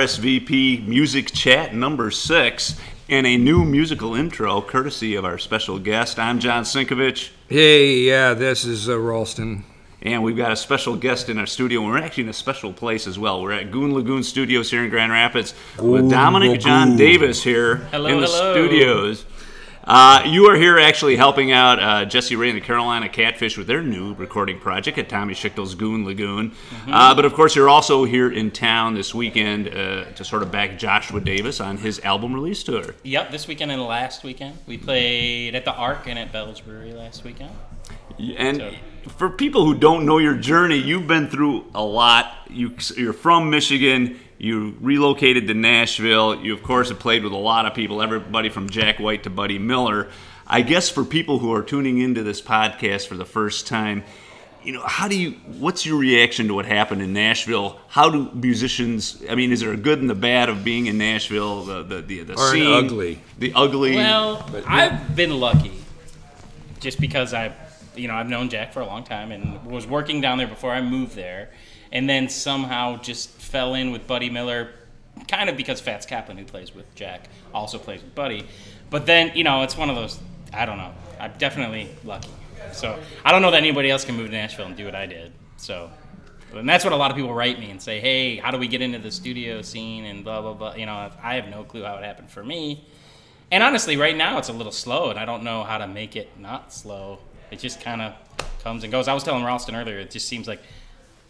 to RSVP Music Chat number six and a new musical intro courtesy of our special guest. I'm John Sinkevics. Hey, yeah, this is uh, Ralston. And we've got a special guest in our studio. We're actually in a special place as well. We're at Goon Lagoon Studios here in Grand Rapids with Dominic John Davis here Hello, in the hello. studios. Uh, you are here actually helping out uh, Jesse Ray and the Carolina Catfish with their new recording project at Tommy Schichtel's Goon Lagoon. Mm-hmm. Uh, but of course, you're also here in town this weekend uh, to sort of back Joshua Davis on his album release tour. Yep, this weekend and last weekend. We played at the Ark and at Bell's Brewery last weekend. And So- for people who don't know your journey, you've been through a lot. You, you're from Michigan. You relocated to Nashville. You, of course, have played with a lot of people, everybody from Jack White to Buddy Miller. I guess for people who are tuning into this podcast for the first time, you know, how do you? What's your reaction to what happened in Nashville? How do musicians? I mean, is there a good and the bad of being in Nashville? The the the, the Or an scene, ugly. the ugly. Well, I've been lucky just because I, you know, I've known Jack for a long time and was working down there before I moved there. And then somehow just fell in with Buddy Miller, kind of because Fats Kaplan, who plays with Jack, also plays with Buddy. But then, you know, it's one of those, I don't know. I'm definitely lucky. So I don't know that anybody else can move to Nashville and do what I did. So, and that's what a lot of people write me and say, hey, how do we get into the studio scene and blah, blah, blah. You know, I have no clue how it happened for me. And honestly, right now it's a little slow, and I don't know how to make it not slow. It just kind of comes and goes. I was telling Ralston earlier, it just seems like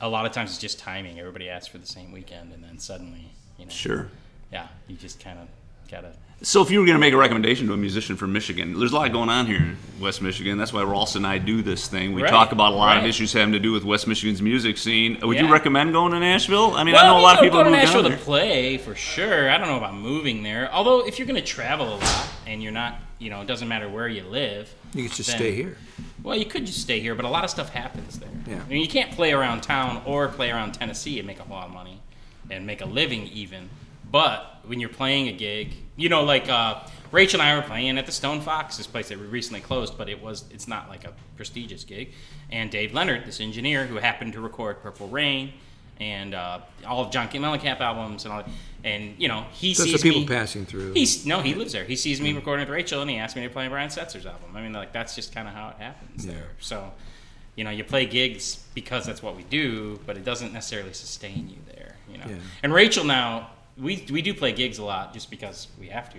a lot of times it's just timing. Everybody asks for the same weekend, and then suddenly, you know, sure. yeah, you just kind of gotta. So, if you were going to make a recommendation to a musician from Michigan, there's a lot going on here in West Michigan. That's why Ross and I do this thing. We Right, talk about a lot of issues having to do with West Michigan's music scene. Would you recommend going to Nashville? I mean, Well, I know a lot of people go to Nashville down to there. play for sure. I don't know about moving there. Although, if you're going to travel a lot and you're not, you know, it doesn't matter where you live. You could just then- stay here. Well, you could just stay here, but a lot of stuff happens there. Yeah. I mean, you can't play around town or play around Tennessee and make a lot of money and make a living even. But when you're playing a gig, you know, like uh, Rachel and I were playing at the Stone Fox, this place that we recently closed, but it was it's not like a prestigious gig. And Dave Leonard, this engineer who happened to record Purple Rain and uh, all of John Mellencamp albums and all, and you know, he So sees people me. passing through. He's no, he lives there. He sees me recording with Rachel, and he asked me to play Brian Setzer's album. I mean, like that's just kind of how it happens Yeah. there. So, you know, you play gigs because that's what we do, but it doesn't necessarily sustain you there. You know. Yeah. And Rachel now, we we do play gigs a lot just because we have to,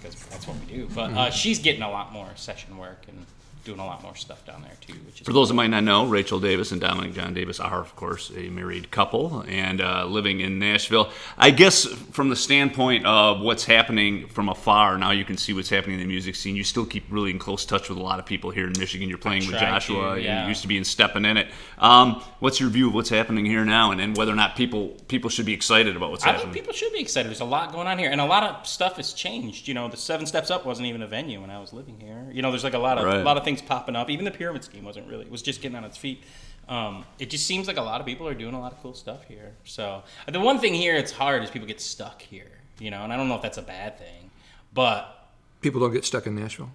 because that's what we do. But Mm-hmm. uh, she's getting a lot more session work and doing a lot more stuff down there too, which is For those that might not know, Rachel Davis and Dominic John Davis are, of course, a married couple and uh, living in Nashville. I guess from the standpoint of what's happening from afar, now you can see what's happening in the music scene. You still keep really in close touch with a lot of people here in Michigan. You're playing with Joshua. to, You used to be in Steppin' in it. Um, what's your view of what's happening here now, and, and whether or not people people should be excited about what's happening? I think people should be excited. There's a lot going on here, and a lot of stuff has changed. You know, the Seven Steps Up wasn't even a venue when I was living here. You know, there's like a lot of Right. a lot of things popping up. Even the pyramid scheme wasn't really. It was just getting on its feet. Um, it just seems like a lot of people are doing a lot of cool stuff here. So the one thing here it's hard is people get stuck here. You know, and I don't know if that's a bad thing, but People don't get stuck in Nashville.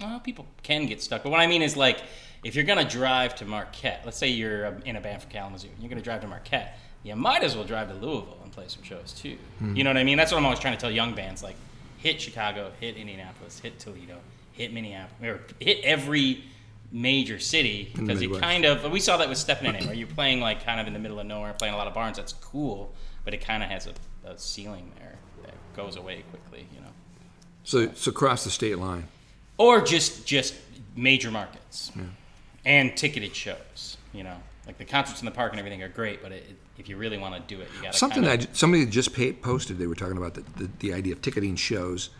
well, people can get stuck. But what I mean is like, if you're gonna drive to Marquette, let's say you're um, in a band from Kalamazoo, and you're gonna drive to Marquette, you might as well drive to Louisville and play some shows too. You know what I mean? That's what I'm always trying to tell young bands: like, hit Chicago, hit Indianapolis, hit Toledo, hit Minneapolis, or hit every major city because it kind of we saw that with stepping in it where you're playing like kind of in the middle of nowhere playing a lot of barns that's cool but it kind of has a, a ceiling there that goes away quickly you know So so across the state line. or just just major markets and ticketed shows. You know, like the concerts in the park and everything are great, but it, it, if you really want to do it, you got to Something kind that I, somebody just posted, they were talking about the, the, the idea of ticketing shows.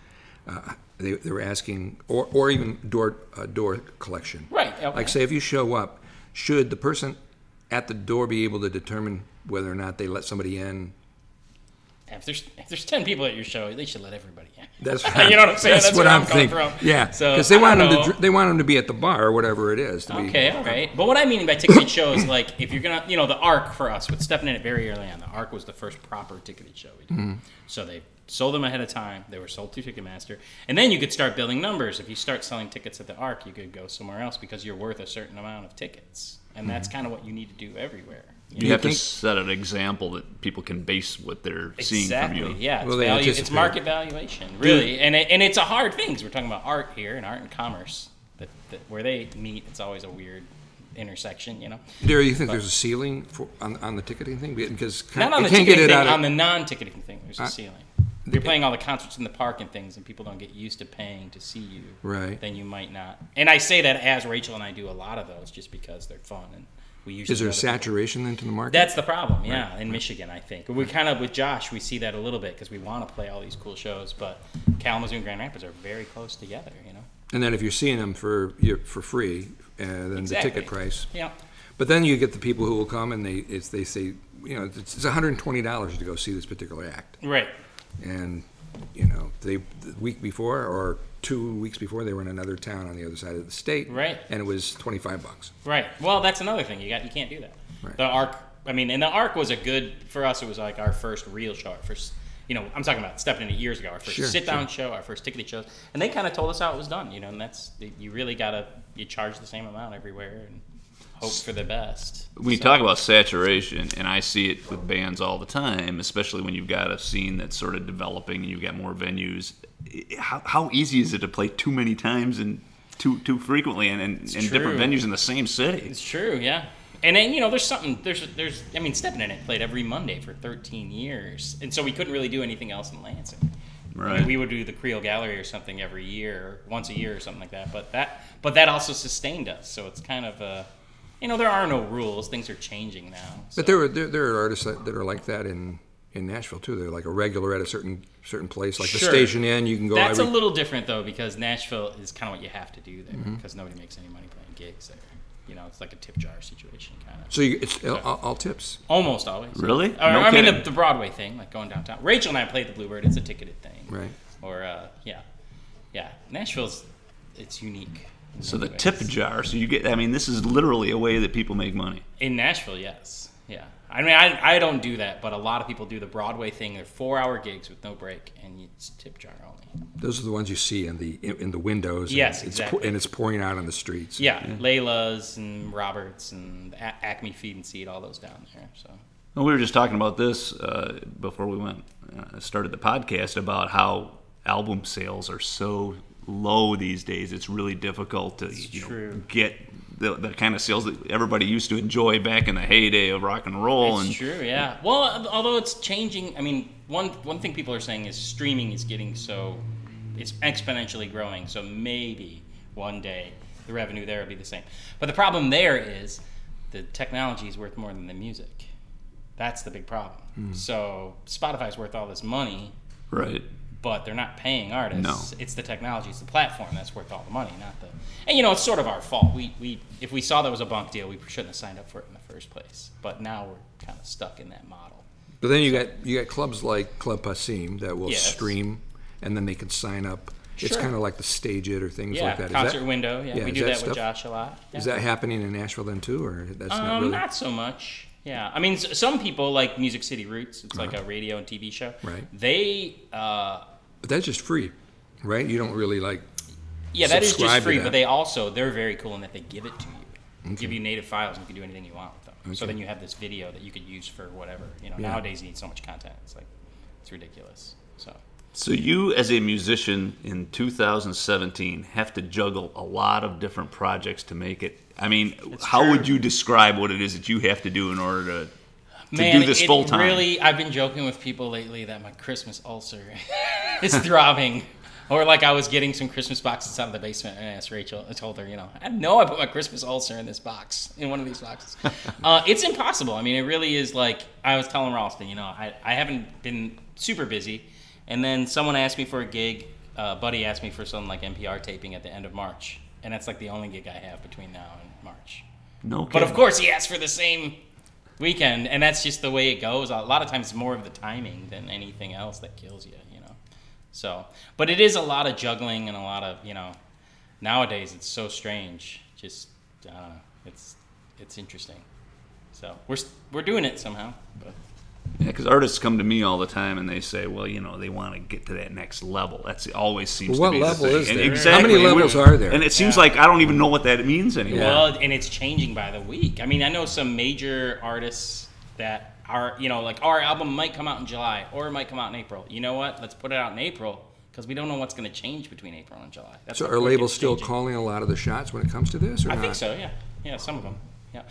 Uh, they, they were asking, or, or even door uh, door collection. Right, okay. Like, say, if you show up, should the person at the door be able to determine whether or not they let somebody in? If there's if there's ten people at your show, they should let everybody in. That's right. you know what I'm saying. That's, what where I'm coming thinking. from. Yeah, so because they want them to they want them to be at the bar or whatever it is. To be, Okay, all right. But what I mean by ticketed shows, is like if you're gonna, you know, the Ark for us with stepping in it very early on. The Ark was the first proper ticketed show we did. Mm-hmm. So they sold them ahead of time. They were sold through Ticketmaster, and then you could start building numbers. If you start selling tickets at the Ark, you could go somewhere else because you're worth a certain amount of tickets, and that's Mm-hmm. kind of what you need to do everywhere. You, You have think- to set an example that people can base what they're seeing from you. Yeah. It's, Well, value, it's market valuation, really, and it, and it's a hard thing because we're talking about art here and art and commerce. That, that where they meet, it's always a weird intersection, you know. Darry, you think there's a ceiling for on, on the ticketing thing? Because Not on the can't get ticketing it thing, of, on the non-ticketing thing. There's a Uh, ceiling. If you're playing all the concerts in the park and things, and people don't get used to paying to see you, Right. Then you might not. And I say that as Rachel and I do a lot of those, just because they're fun and we usually. Is there go to people- saturation then to the market? That's the problem, yeah, in Michigan, I think. We kind of, with Josh, we see that a little bit because we want to play all these cool shows, but Kalamazoo and Grand Rapids are very close together, you know? and then if you're seeing them for for free, uh, then Exactly. the ticket price. Yeah. But then you get the people who will come and they it's, they say you know it's, it's 120 dollars to go see this particular act, Right. and you know they the week before or two weeks before they were in another town on the other side of the state, Right. And it was 25 bucks. Right. Well, that's another thing. You got you can't do that. Right. The Ark. I mean, and the Ark was a good for us. It was like our first real show. Our first, you know, I'm talking about stepping into years ago. Our first Sure, sit down show. Our first ticketed shows, and they kind of told us how it was done. You know, and that's you really gotta you charge the same amount everywhere and hope for the best. We So- talk about saturation, and I see it with bands all the time, especially when you've got a scene that's sort of developing and you've got more venues. How, how easy is it to play too many times and too too frequently and in, in different venues in the same city? It's true, yeah. And then you know, there's something. There's there's. I mean, Stepping in it played every Monday for 13 years, and so we couldn't really do anything else in Lansing. I mean, Right. we would do the Creole Gallery or something every year, once a year or something like that. But that but that also sustained us. So it's kind of a, you know, there are no rules. Things are changing now. But there are there, there are artists that, that are like that in in Nashville too. They're like a regular at a certain certain place, like the Station Inn. You can go. That's every, a little different though because Nashville is kind of what you have to do there Mm-hmm. because nobody makes any money playing gigs there. You know, it's like a tip jar situation kind of. so you, it's all, all tips. Almost always. Really? Or, No I mean, the, the Broadway thing, like going downtown. Rachel and I played the Bluebird. It's a ticketed thing. Right. Or uh, yeah, yeah. Nashville's it's unique. So the many tip jar. So you get. I mean, this is literally a way that people make money. in Nashville, yes, yeah. I mean, I, I don't do that, but a lot of people do the Broadway thing. They're four-hour gigs with no break, and it's tip jar only. Those are the ones you see in the in, in the windows. and Yes, it's, exactly. and it's pouring out on the streets. Yeah, Layla's and Roberts and A- Acme Feed and Seed, all those down there. So Well, we were just talking about this uh, before we went uh, started the podcast about how album sales are so low these days. It's really difficult to you know, get the, the kind of sales that everybody used to enjoy back in the heyday of rock and roll. It's and true, yeah. Well, although it's changing, I mean, one one thing people are saying is streaming is getting so it's exponentially growing. So maybe one day the revenue there will be the same. But the problem there is the technology is worth more than the music. That's the big problem. Hmm. So Spotify's worth all this money, right. But they're not paying artists. No. It's the technology, it's the platform that's worth all the money, not the. And you know, it's sort of our fault. We we if we saw that was a bunk deal, we shouldn't have signed up for it in the first place. But now we're kind of stuck in that model. But then you got you got clubs like Club Passim that will Yes. stream, and then they can sign up. It's kind of like the Stage It or things Yeah, like that. Is concert that, window. Yeah, yeah, we do that that, with Josh a lot. is that happening in Nashville then too, or that's not Um, really? not so much. Yeah, I mean, some people like Music City Roots. It's like a radio and TV show. Uh-huh. Right. They, uh, But that's just free, right? You don't really like. yeah, that is just free. But they also they're very cool in that they give it to you. Give you native files and you can do anything you want with them. So then you have this video that you could use for whatever. You know, Yeah. nowadays you need so much content. It's like it's ridiculous. So So you, as a musician in 2017, have to juggle a lot of different projects to make it. I mean, how true. would you describe what it is that you have to do in order to to Man, do this full time? Really, I've been joking with people lately that my Christmas ulcer is throbbing. Or like I was getting some Christmas boxes out of the basement, and I asked Rachel. I told her, you know, I know I put my Christmas ulcer in this box, in one of these boxes. uh, it's impossible. I mean, it really is. Like I was telling Ralston, you know, I, I haven't been super busy, and then someone asked me for a gig. Uh, Buddy asked me for some like NPR taping at the end of March, and that's like the only gig I have between now and March. no, But of course, he asked for the same weekend, and that's just the way it goes. A lot of times, it's more of the timing than anything else that kills you, you know. So, but it is a lot of juggling and a lot of you know. Nowadays, it's so strange. Just I don't know. It's it's interesting. So we're we're doing it somehow. But Yeah, because artists come to me all the time and they say, well, you know, they want to get to that next level. That's always seems Well, what to be level the thing. is And there? How many levels we're- there? And it seems Yeah. like I don't even know what that means anymore. Well, and it's changing by the week. I mean, I know some major artists that are, you know, like our album might come out in July or it might come out in April. You know what? Let's put it out in April because we don't know what's going to change between April and July. That's So how are labels still changing. calling a lot of the shots when it comes to this, or I not? think so. Yeah, yeah, some of them. Yeah,